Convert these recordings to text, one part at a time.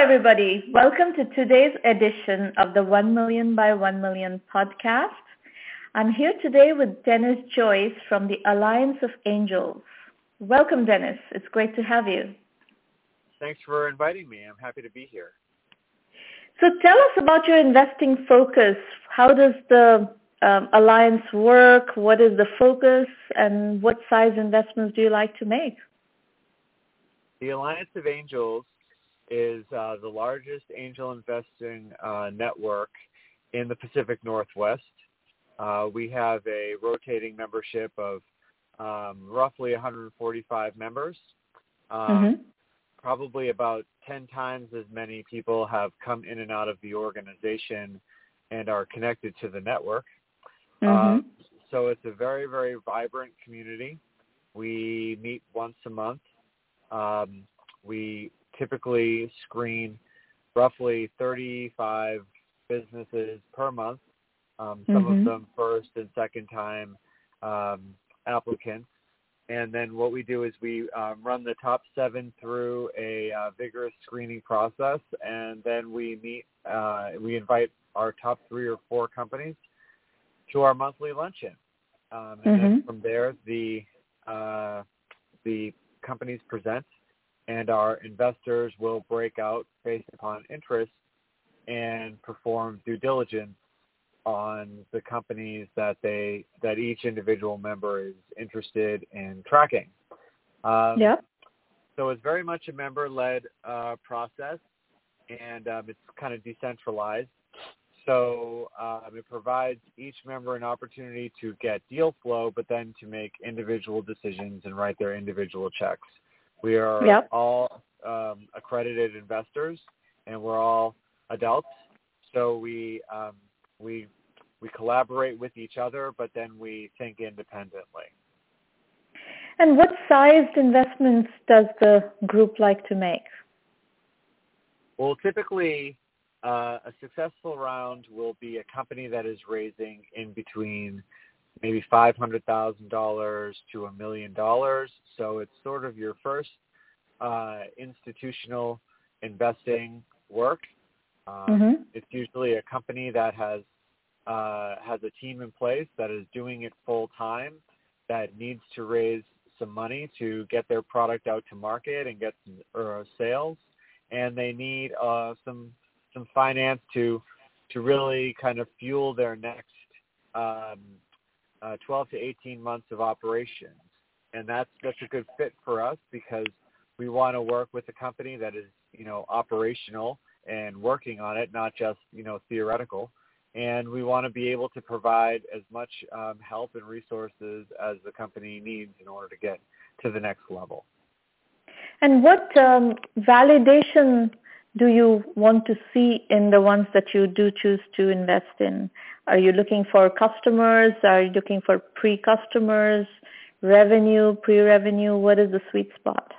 everybody. Welcome to today's edition of the 1 Million by 1 Million podcast. I'm here today with Dennis Joyce from the Alliance of Angels. Welcome, Dennis. It's great to have you. Thanks for inviting me. I'm happy to be here. So tell us about your investing focus. How does the um, alliance work? What is the focus? And what size investments do you like to make? The Alliance of Angels is uh, the largest angel investing uh, network in the Pacific Northwest. Uh, we have a rotating membership of um, roughly 145 members. Um, mm-hmm. Probably about 10 times as many people have come in and out of the organization and are connected to the network. Mm-hmm. Uh, so it's a very, very vibrant community. We meet once a month. Um, we typically screen roughly 35 businesses per month. Um, some mm-hmm. of them first and second time um, applicants. And then what we do is we um, run the top seven through a uh, vigorous screening process, and then we meet. Uh, we invite our top three or four companies to our monthly luncheon, um, and mm-hmm. then from there the uh, the companies present and our investors will break out based upon interest and perform due diligence on the companies that they that each individual member is interested in tracking. Um, yeah. So it's very much a member-led uh, process, and um, it's kind of decentralized. So um, it provides each member an opportunity to get deal flow, but then to make individual decisions and write their individual checks. We are yep. all um, accredited investors, and we're all adults. So we um, we we collaborate with each other, but then we think independently. And what sized investments does the group like to make? Well, typically, uh, a successful round will be a company that is raising in between maybe five hundred thousand dollars to a million dollars. So it's sort of your first uh, institutional investing work. Um, mm-hmm. It's usually a company that has uh, has a team in place that is doing it full time that needs to raise some money to get their product out to market and get some uh, sales, and they need uh, some some finance to to really kind of fuel their next um, uh, 12 to 18 months of operations. And that's that's a good fit for us because we want to work with a company that is you know operational and working on it, not just you know theoretical. And we want to be able to provide as much um, help and resources as the company needs in order to get to the next level. And what um, validation do you want to see in the ones that you do choose to invest in? Are you looking for customers? Are you looking for pre-customers, revenue, pre-revenue? What is the sweet spot?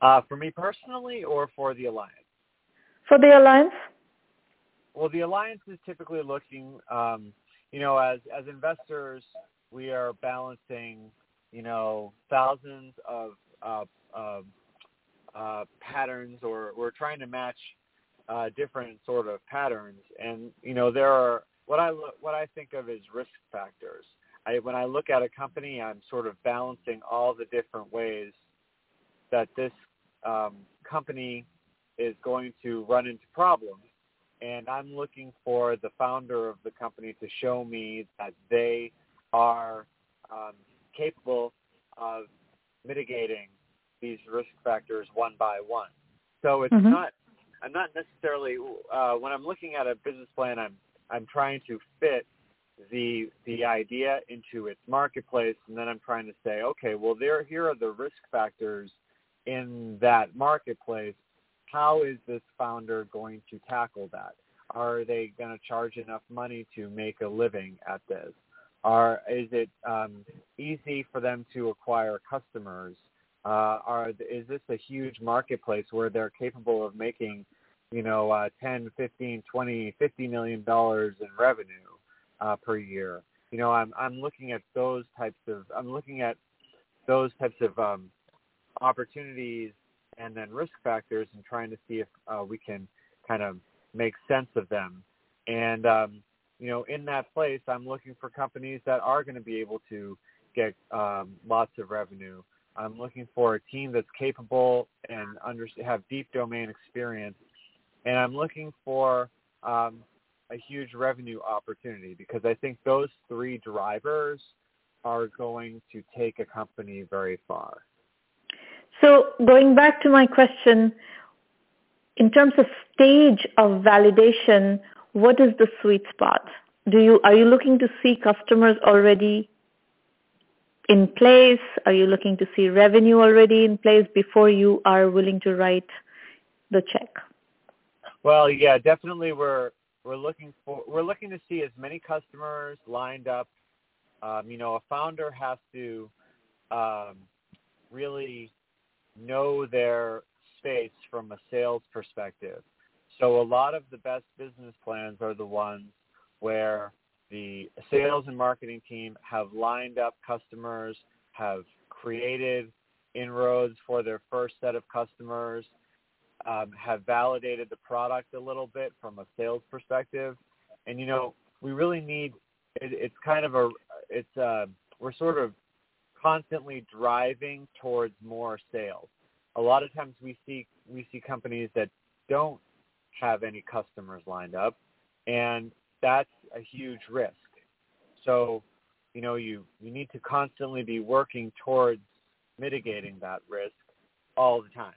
Uh, for me personally or for the alliance? For the alliance? Well, the alliance is typically looking, um, you know, as as investors, we are balancing, you know, thousands of uh, uh, uh, patterns, or we're trying to match uh, different sort of patterns. And you know, there are what I what I think of as risk factors. I, when I look at a company, I'm sort of balancing all the different ways that this um, company is going to run into problems. And I'm looking for the founder of the company to show me that they are um, capable of mitigating these risk factors one by one. So it's mm-hmm. not I'm not necessarily uh, when I'm looking at a business plan. I'm I'm trying to fit the the idea into its marketplace, and then I'm trying to say, okay, well, there here are the risk factors in that marketplace, how is this founder going to tackle that? Are they going to charge enough money to make a living at this? Are is it um, easy for them to acquire customers? Uh, are is this a huge marketplace where they're capable of making, you know, uh, 10, 15, 20, 50 million dollars in revenue uh, per year? You know, I'm I'm looking at those types of I'm looking at those types of um, opportunities and then risk factors and trying to see if uh, we can kind of make sense of them. And um, you know, in that place, I'm looking for companies that are going to be able to get um, lots of revenue. I'm looking for a team that's capable and under, have deep domain experience, and I'm looking for um, a huge revenue opportunity because I think those three drivers are going to take a company very far. So going back to my question, in terms of stage of validation, what is the sweet spot? Do you Are you looking to see customers already in place? Are you looking to see revenue already in place before you are willing to write the check? Well, yeah, definitely we're we're looking for we're looking to see as many customers lined up. Um, you know, a founder has to um, really know their space from a sales perspective. So a lot of the best business plans are the ones where the sales and marketing team have lined up customers, have created inroads for their first set of customers, um, have validated the product a little bit from a sales perspective. And, you know, we really need, it, it's kind of a, it's, a, we're sort of constantly driving towards more sales. A lot of times we see we see companies that don't have any customers lined up, and that's a huge risk. So, you know, you you need to constantly be working towards mitigating that risk all the time.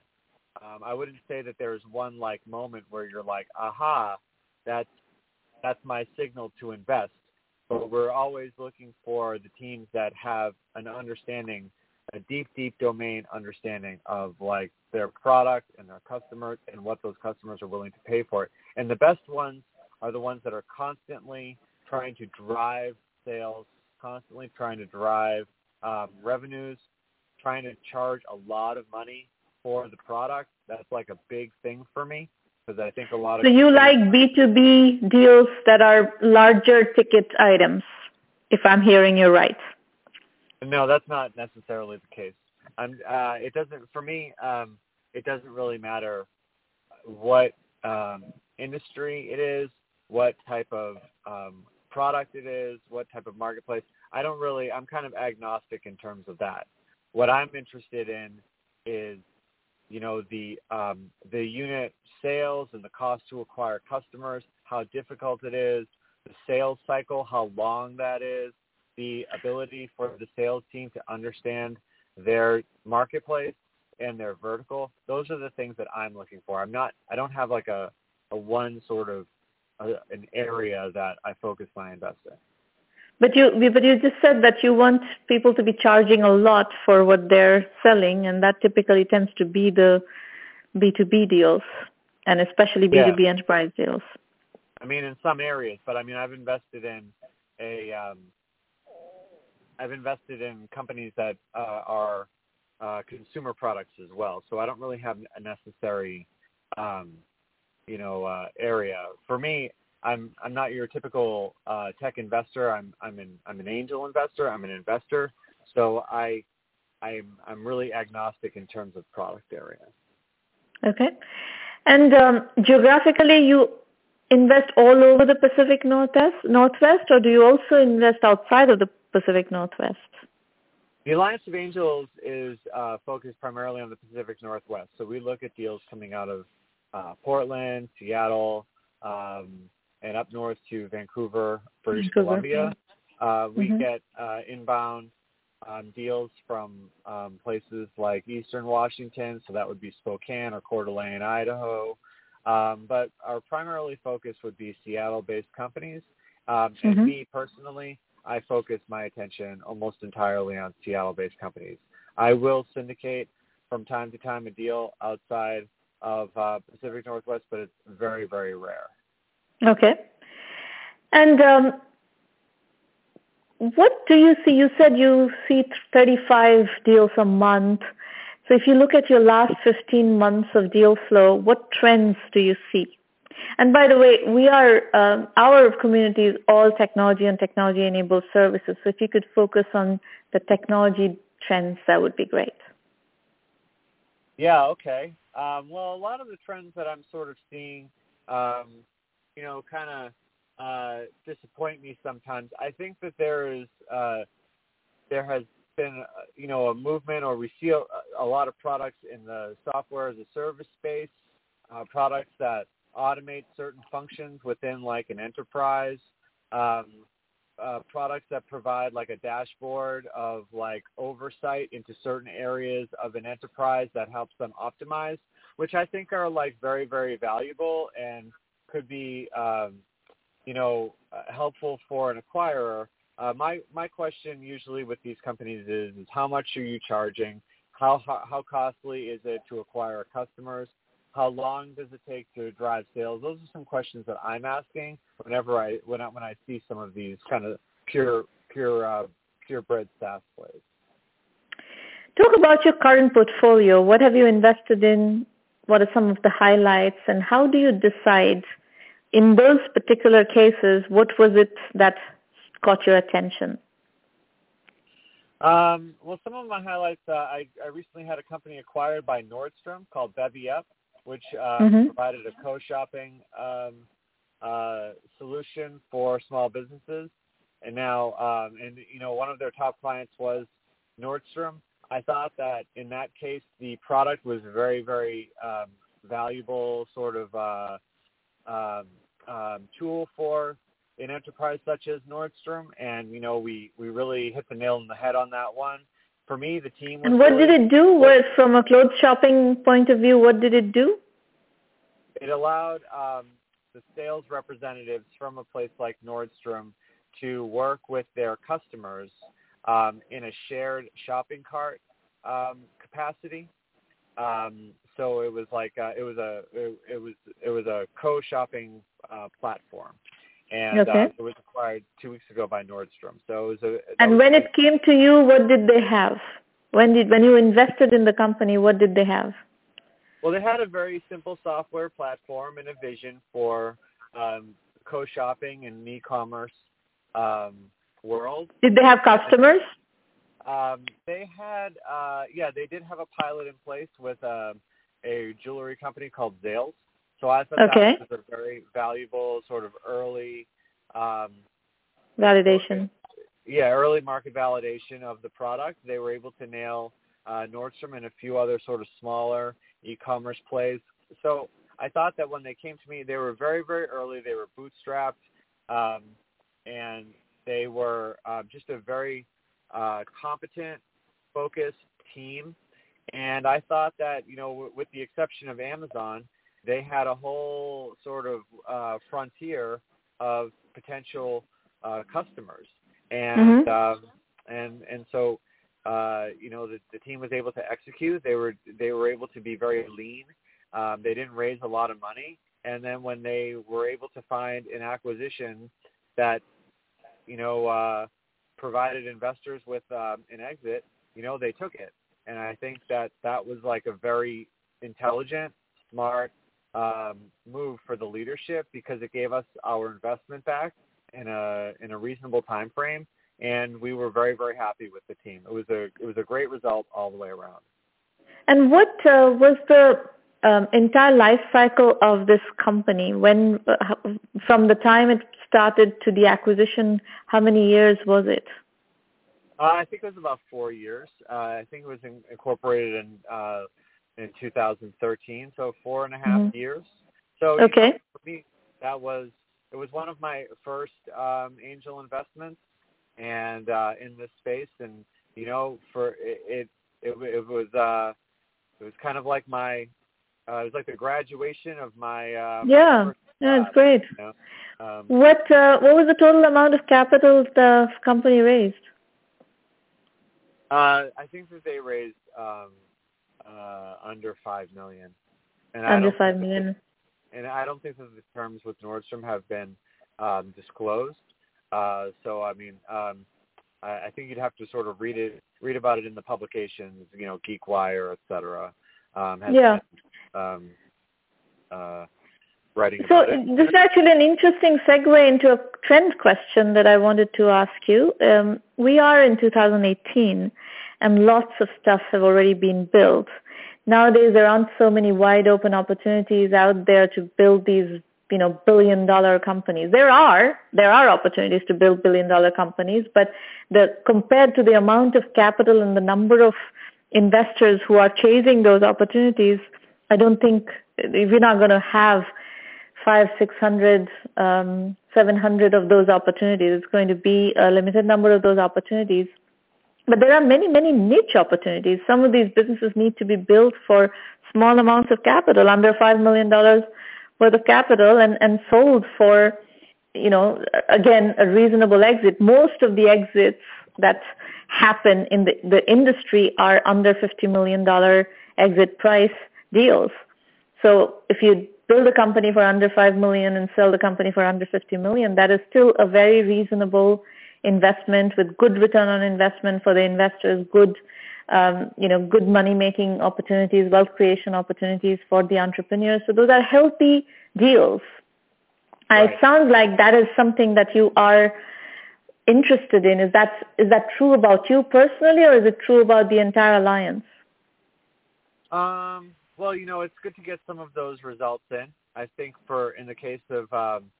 Um, I wouldn't say that there's one like moment where you're like, aha, that's that's my signal to invest but we're always looking for the teams that have an understanding, a deep, deep domain understanding of like their product and their customers and what those customers are willing to pay for it. And the best ones are the ones that are constantly trying to drive sales, constantly trying to drive um, revenues, trying to charge a lot of money for the product. That's like a big thing for me because I think a lot of. So you like B2B deals that are larger ticket items, if I'm hearing you right. No, that's not necessarily the case. I'm, uh, it doesn't, for me, um, it doesn't really matter what um, industry it is, what type of um, product it is, what type of marketplace. I don't really, I'm kind of agnostic in terms of that. What I'm interested in is you know the um, the unit sales and the cost to acquire customers, how difficult it is, the sales cycle, how long that is, the ability for the sales team to understand their marketplace and their vertical. Those are the things that I'm looking for. I'm not. I don't have like a a one sort of a, an area that I focus my investing. But you, but you just said that you want people to be charging a lot for what they're selling, and that typically tends to be the B2B deals, and especially B2B yeah. enterprise deals. I mean, in some areas, but I mean, I've invested in a, um, I've invested in companies that uh, are uh, consumer products as well. So I don't really have a necessary, um, you know, uh, area. For me, I'm I'm not your typical uh, tech investor. I'm I'm an I'm an angel investor. I'm an investor. So I I'm I'm really agnostic in terms of product area. Okay, and um, geographically, you invest all over the Pacific Northwest, Northwest, or do you also invest outside of the Pacific Northwest? The Alliance of Angels is uh, focused primarily on the Pacific Northwest. So we look at deals coming out of uh, Portland, Seattle, um, and up north to Vancouver, British Vancouver. Columbia. Uh, we mm-hmm. get uh, inbound um, deals from um, places like Eastern Washington, so that would be Spokane or Coeur d'Alene, Idaho. Um, but our primarily focus would be Seattle-based companies. Um, and mm-hmm. me personally, I focus my attention almost entirely on Seattle-based companies. I will syndicate from time to time a deal outside of uh, Pacific Northwest, but it's very, very rare. Okay. And um, what do you see? You said you see 35 deals a month. So if you look at your last 15 months of deal flow, what trends do you see? And by the way, we are, um, our community is all technology and technology-enabled services. So if you could focus on the technology trends, that would be great. Yeah. Okay. Um, well, a lot of the trends that I'm sort of seeing, um, you know, kind of uh, disappoint me sometimes. I think that there is uh, there has been uh, you know a movement, or we see a, a lot of products in the software as a service space, uh, products that automate certain functions within like an enterprise. Um, uh, products that provide like a dashboard of like oversight into certain areas of an enterprise that helps them optimize, which I think are like very, very valuable and could be, um, you know, uh, helpful for an acquirer. Uh, my my question usually with these companies is, is how much are you charging? How, how how costly is it to acquire customers? How long does it take to drive sales? Those are some questions that I'm asking whenever I when I when I see some of these kind of pure pure uh, purebred SaaS plays. Talk about your current portfolio. What have you invested in? What are some of the highlights, and how do you decide in those particular cases what was it that caught your attention? Um, well, some of my highlights. Uh, I, I recently had a company acquired by Nordstrom called BevyUp, which uh, mm-hmm. provided a co-shopping um, uh, solution for small businesses. And now, um, and you know, one of their top clients was Nordstrom. I thought that in that case, the product was very, very um, valuable sort of uh, um, um, tool for an enterprise such as Nordstrom. And you know, we we really hit the nail on the head on that one. For me, the team. and what really, did it do? What, from a clothes shopping point of view, what did it do? It allowed um, the sales representatives from a place like Nordstrom to work with their customers um, in a shared shopping cart um, capacity. Um, so it was like uh, it was a it, it was it was a co-shopping uh, platform, and okay. uh, it was acquired two weeks ago by Nordstrom. So it was a. And when it came to you, what did they have? When did when you invested in the company, what did they have? Well, they had a very simple software platform and a vision for um, co-shopping and e-commerce um, world. Did they have customers? Um, they had, uh, yeah, they did have a pilot in place with uh, a jewelry company called Zales. So I thought okay. that was a very valuable sort of early um, validation. Yeah, early market validation of the product. They were able to nail uh, Nordstrom and a few other sort of smaller e-commerce plays. So I thought that when they came to me, they were very, very early. They were bootstrapped, um, and they were uh, just a very uh, competent, focused team. And I thought that, you know, w- with the exception of Amazon, they had a whole sort of uh, frontier of potential uh, customers. And mm-hmm. um, and and so uh, you know, the, the team was able to execute. They were they were able to be very lean. Um, they didn't raise a lot of money, and then when they were able to find an acquisition that, you know, uh, provided investors with um, an exit, you know, they took it. And I think that that was like a very intelligent, smart um, move for the leadership because it gave us our investment back in a in a reasonable time frame and we were very very happy with the team. It was a it was a great result all the way around. And what uh, was the um, entire life cycle of this company? When uh, from the time it started to the acquisition, how many years was it? Uh, I think it was about four years. Uh, I think it was in, incorporated in uh, in 2013, so four and a half mm-hmm. years. So okay. You know, for me, that was it was one of my first um, angel investments and uh, in this space. And you know, for it, it, it, it was uh, it was kind of like my uh, it was like the graduation of my uh, yeah. My yeah, it's great. You know? um, what uh, what was the total amount of capital the company raised? Uh, I think that they raised um, uh, under five million. And under five million. and I don't think that the terms with Nordstrom have been um, disclosed. Uh, so I mean, um, I, I think you'd have to sort of read it, read about it in the publications, you know, GeekWire, et cetera. Um, has, yeah. Um, uh, writing so about it. this is actually an interesting segue into a trend question that I wanted to ask you. Um, we are in 2018, and lots of stuff have already been built. nowadays there aren't so many wide open opportunities out there to build these you know billion dollar companies there are there are opportunities to build billion dollar companies but the compared to the amount of capital and the number of investors who are chasing those opportunities i don't think we're not going to have five six hundred um, seven hundred of those opportunities it's going to be a limited number of those opportunities but there are many, many niche opportunities. Some of these businesses need to be built for small amounts of capital, under $5 million worth of capital, and, and sold for, you know, again, a reasonable exit. Most of the exits that happen in the, the industry are under $50 million exit price deals. So if you build a company for under 5 million and sell the company for under 50 million, that is still a very reasonable investment with good return on investment for the investors, good um, you know, good money-making opportunities, wealth creation opportunities for the entrepreneurs. So those are healthy deals. Right. It sounds like that is something that you are interested in. Is that is that true about you personally, or is it true about the entire alliance? Um, well, you know, it's good to get some of those results in. I think for in the case of um,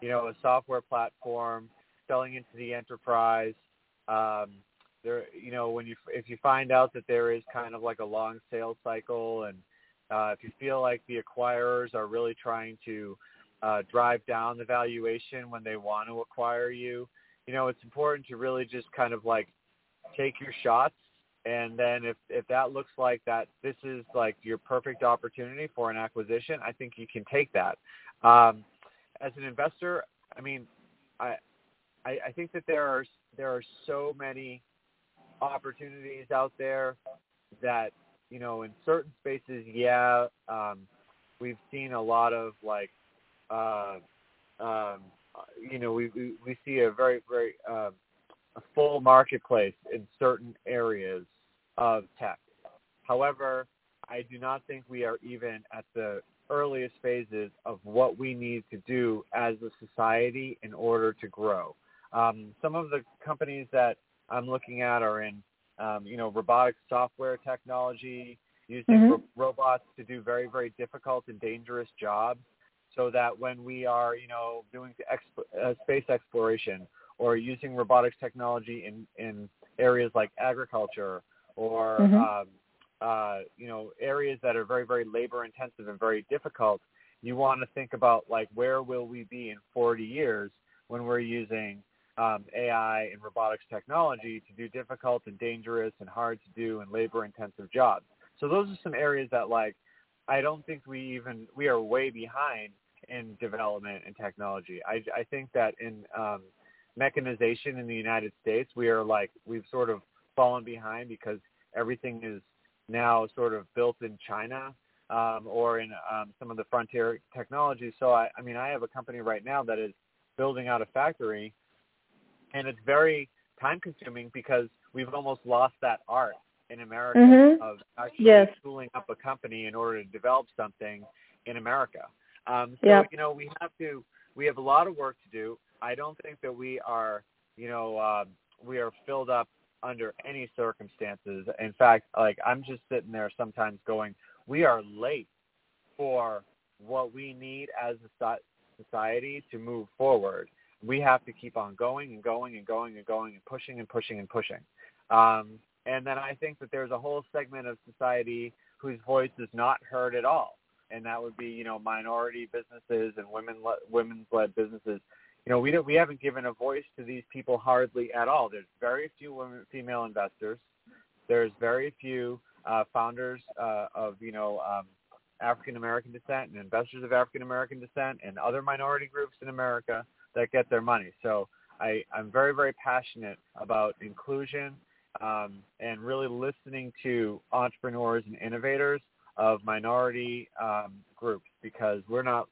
you know a software platform selling into the enterprise. Um, there, you know, when you if you find out that there is kind of like a long sales cycle, and uh, if you feel like the acquirers are really trying to uh, drive down the valuation when they want to acquire you, you know, it's important to really just kind of like take your shots and then if if that looks like that this is like your perfect opportunity for an acquisition i think you can take that um as an investor i mean i I, I think that there are there are so many opportunities out there that you know in certain spaces, yeah, um, we've seen a lot of like, uh, um, you know, we, we we see a very very uh, a full marketplace in certain areas of tech. However, I do not think we are even at the earliest phases of what we need to do as a society in order to grow. Um, some of the companies that I'm looking at are in, um, you know, robotic software technology, using mm-hmm. ro- robots to do very, very difficult and dangerous jobs so that when we are, you know, doing exp- uh, space exploration or using robotics technology in, in areas like agriculture or, mm-hmm. um, uh, you know, areas that are very, very labor intensive and very difficult, you want to think about like where will we be in 40 years when we're using um, AI and robotics technology to do difficult and dangerous and hard to do and labor intensive jobs. So those are some areas that like I don't think we even we are way behind in development and technology. I, I think that in um, mechanization in the United States, we are like we've sort of fallen behind because everything is now sort of built in China um, or in um, some of the frontier technologies. So I, I mean, I have a company right now that is building out a factory and it's very time consuming because we've almost lost that art in America mm-hmm. of actually yes. schooling up a company in order to develop something in America. Um, so yep. you know we have to we have a lot of work to do. I don't think that we are you know uh, we are filled up under any circumstances. In fact, like I'm just sitting there sometimes going, we are late for what we need as a society to move forward we have to keep on going and going and going and going and pushing and pushing and pushing. Um, and then I think that there's a whole segment of society whose voice is not heard at all, and that would be you know minority businesses and women women's led businesses. You know we don't we haven't given a voice to these people hardly at all. There's very few women female investors. There's very few uh, founders uh, of you know um, African American descent and investors of African American descent and other minority groups in America that get their money. So I, I'm very, very passionate about inclusion um, and really listening to entrepreneurs and innovators of minority um, groups because we're not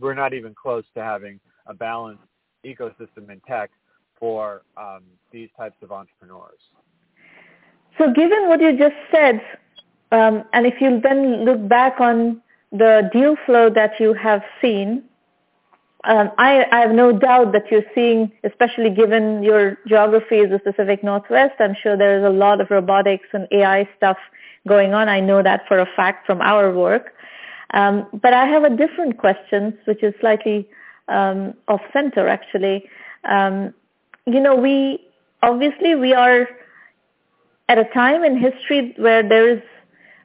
we're not even close to having a balanced ecosystem in tech for um, these types of entrepreneurs. So, given what you just said, um, and if you then look back on the deal flow that you have seen um, I, I, have no doubt that you're seeing, especially given your geography is the Pacific Northwest, I'm sure there is a lot of robotics and AI stuff going on. I know that for a fact from our work. Um, but I have a different question, which is slightly um, off center actually. Um, you know, we obviously we are at a time in history where there is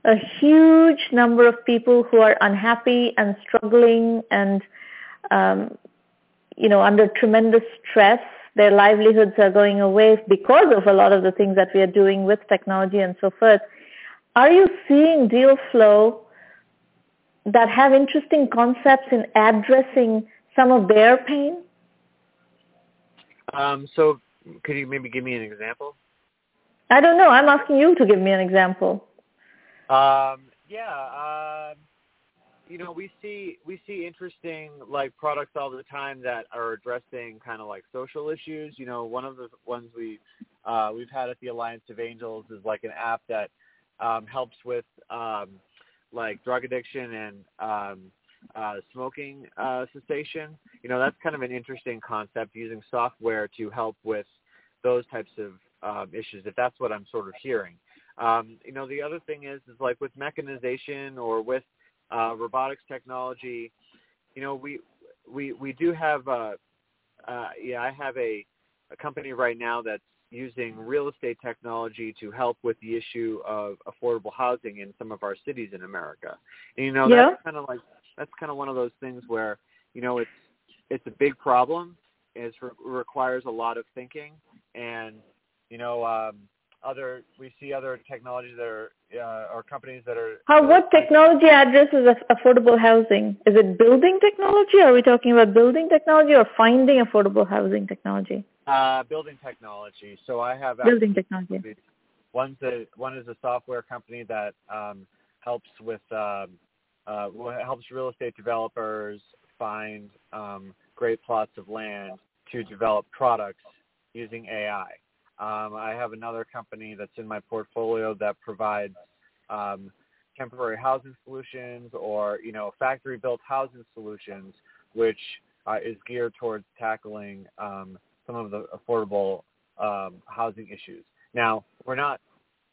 a huge number of people who are unhappy and struggling and um, you know under tremendous stress their livelihoods are going away because of a lot of the things that we are doing with technology and so forth are you seeing deal flow that have interesting concepts in addressing some of their pain um, so could you maybe give me an example I don't know. I'm asking you to give me an example. Um, yeah, um, you know, we see we see interesting like products all the time that are addressing kind of like social issues. You know, one of the ones we uh, we've had at the Alliance of Angels is like an app that um, helps with um, like drug addiction and um, uh, smoking uh, cessation. You know, that's kind of an interesting concept using software to help with those types of um, issues, if that's what I'm sort of hearing. Um, you know, the other thing is, is like with mechanization or with uh, robotics technology, you know, we we we do have, uh, uh, yeah, I have a, a company right now that's using real estate technology to help with the issue of affordable housing in some of our cities in America. And you know, yeah. that's kind of like that's kind of one of those things where you know it's it's a big problem. It requires a lot of thinking, and you know, um, other we see other technologies that are uh, or companies that are. How what technology addresses affordable housing? Is it building technology? Are we talking about building technology or finding affordable housing technology? Uh, building technology. So I have building technology. One's a one is a software company that um, helps with um, uh, helps real estate developers find um, great plots of land to develop products using AI. Um, I have another company that's in my portfolio that provides um, temporary housing solutions or you know factory built housing solutions, which uh, is geared towards tackling um, some of the affordable um, housing issues. Now we're not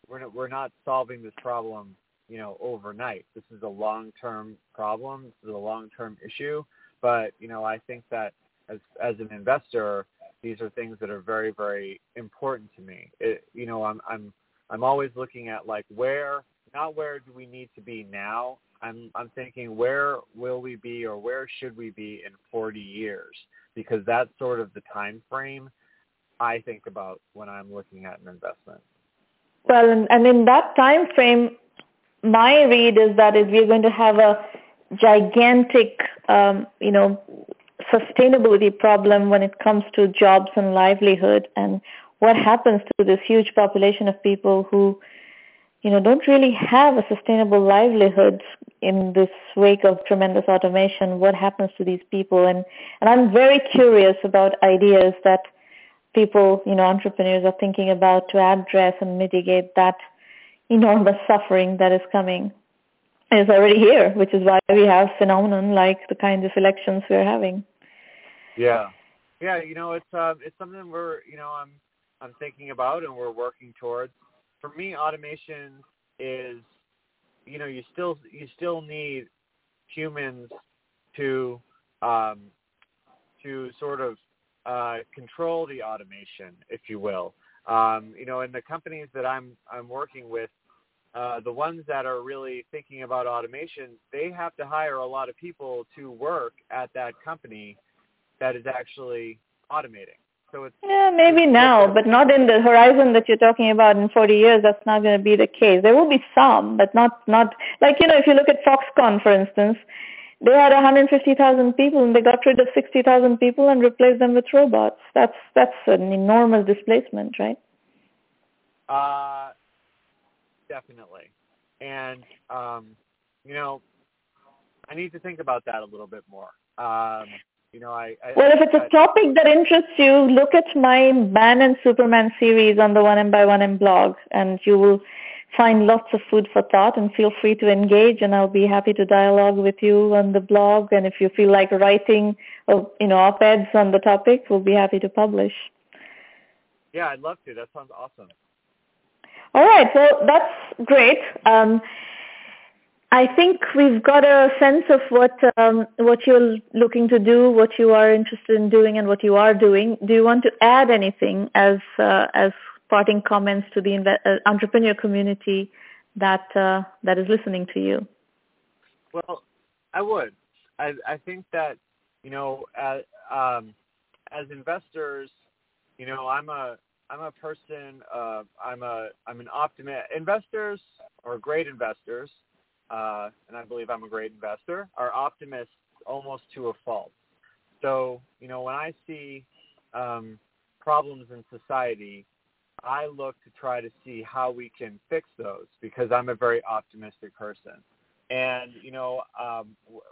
we're not, we're not solving this problem you know overnight. This is a long term problem. This is a long term issue. But you know I think that as as an investor, these are things that are very very important to me. It, you know i'm i'm i'm always looking at like where not where do we need to be now. I'm i'm thinking where will we be or where should we be in 40 years? Because that's sort of the time frame i think about when i'm looking at an investment. Well and, in that time frame my read is that is we're going to have a gigantic um, you know sustainability problem when it comes to jobs and livelihood and what happens to this huge population of people who you know don't really have a sustainable livelihood in this wake of tremendous automation what happens to these people and and I'm very curious about ideas that people you know entrepreneurs are thinking about to address and mitigate that enormous suffering that is coming is already here, which is why we have phenomenon like the kinds of elections we're having. Yeah, yeah. You know, it's uh, it's something we're you know I'm I'm thinking about and we're working towards. For me, automation is you know you still you still need humans to um, to sort of uh, control the automation, if you will. Um, you know, in the companies that I'm I'm working with, uh, the ones that are really thinking about automation, they have to hire a lot of people to work at that company that is actually automating. So it's yeah, maybe it's now, but not in the horizon that you're talking about in 40 years. That's not going to be the case. There will be some, but not not like you know if you look at Foxconn, for instance, they had 150,000 people and they got rid of 60,000 people and replaced them with robots. That's that's an enormous displacement, right? Uh, definitely. And um, you know, I need to think about that a little bit more. Um, you know, I, I well, if it's a topic that interests you, look at my Man and Superman series on the One M by One M blog, and you will find lots of food for thought. And feel free to engage, and I'll be happy to dialogue with you on the blog. And if you feel like writing, you know, op-eds on the topic, we'll be happy to publish. Yeah, I'd love to. That sounds awesome. All right. Well, that's great. Um, I think we've got a sense of what um, what you're looking to do, what you are interested in doing, and what you are doing. Do you want to add anything as uh, as parting comments to the uh, entrepreneur community that uh, that is listening to you? Well, I would. I I think that you know as um, as investors, you know, I'm a I'm a person. I'm a I'm an optimist. Investors are great investors uh, and I believe I'm a great investor, are optimists almost to a fault. So, you know, when I see um, problems in society, I look to try to see how we can fix those because I'm a very optimistic person. And you know, um,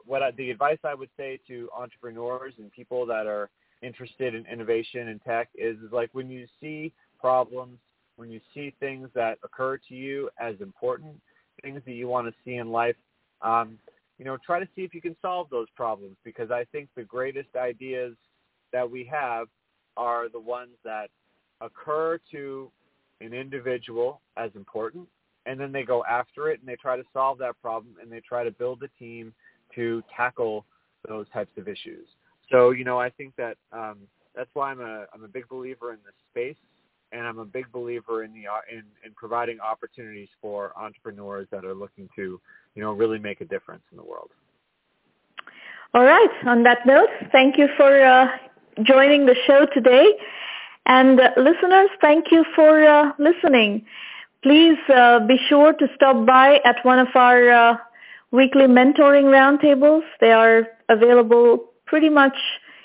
what I, the advice I would say to entrepreneurs and people that are interested in innovation and tech is, is like when you see problems, when you see things that occur to you as important, things that you want to see in life, um, you know, try to see if you can solve those problems because I think the greatest ideas that we have are the ones that occur to an individual as important and then they go after it and they try to solve that problem and they try to build a team to tackle those types of issues. So, you know, I think that um, that's why I'm a I'm a big believer in this space and I'm a big believer in the in, in providing opportunities for entrepreneurs that are looking to, you know, really make a difference in the world. All right. On that note, thank you for uh, joining the show today, and uh, listeners, thank you for uh, listening. Please uh, be sure to stop by at one of our uh, weekly mentoring roundtables. They are available pretty much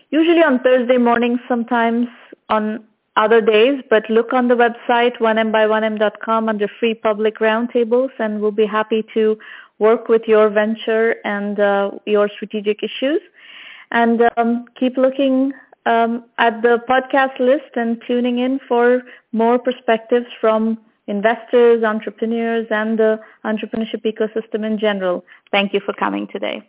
usually on Thursday mornings, sometimes on other days, but look on the website 1m1m.com under free public roundtables and we'll be happy to work with your venture and uh, your strategic issues. And um, keep looking um, at the podcast list and tuning in for more perspectives from investors, entrepreneurs, and the entrepreneurship ecosystem in general. Thank you for coming today.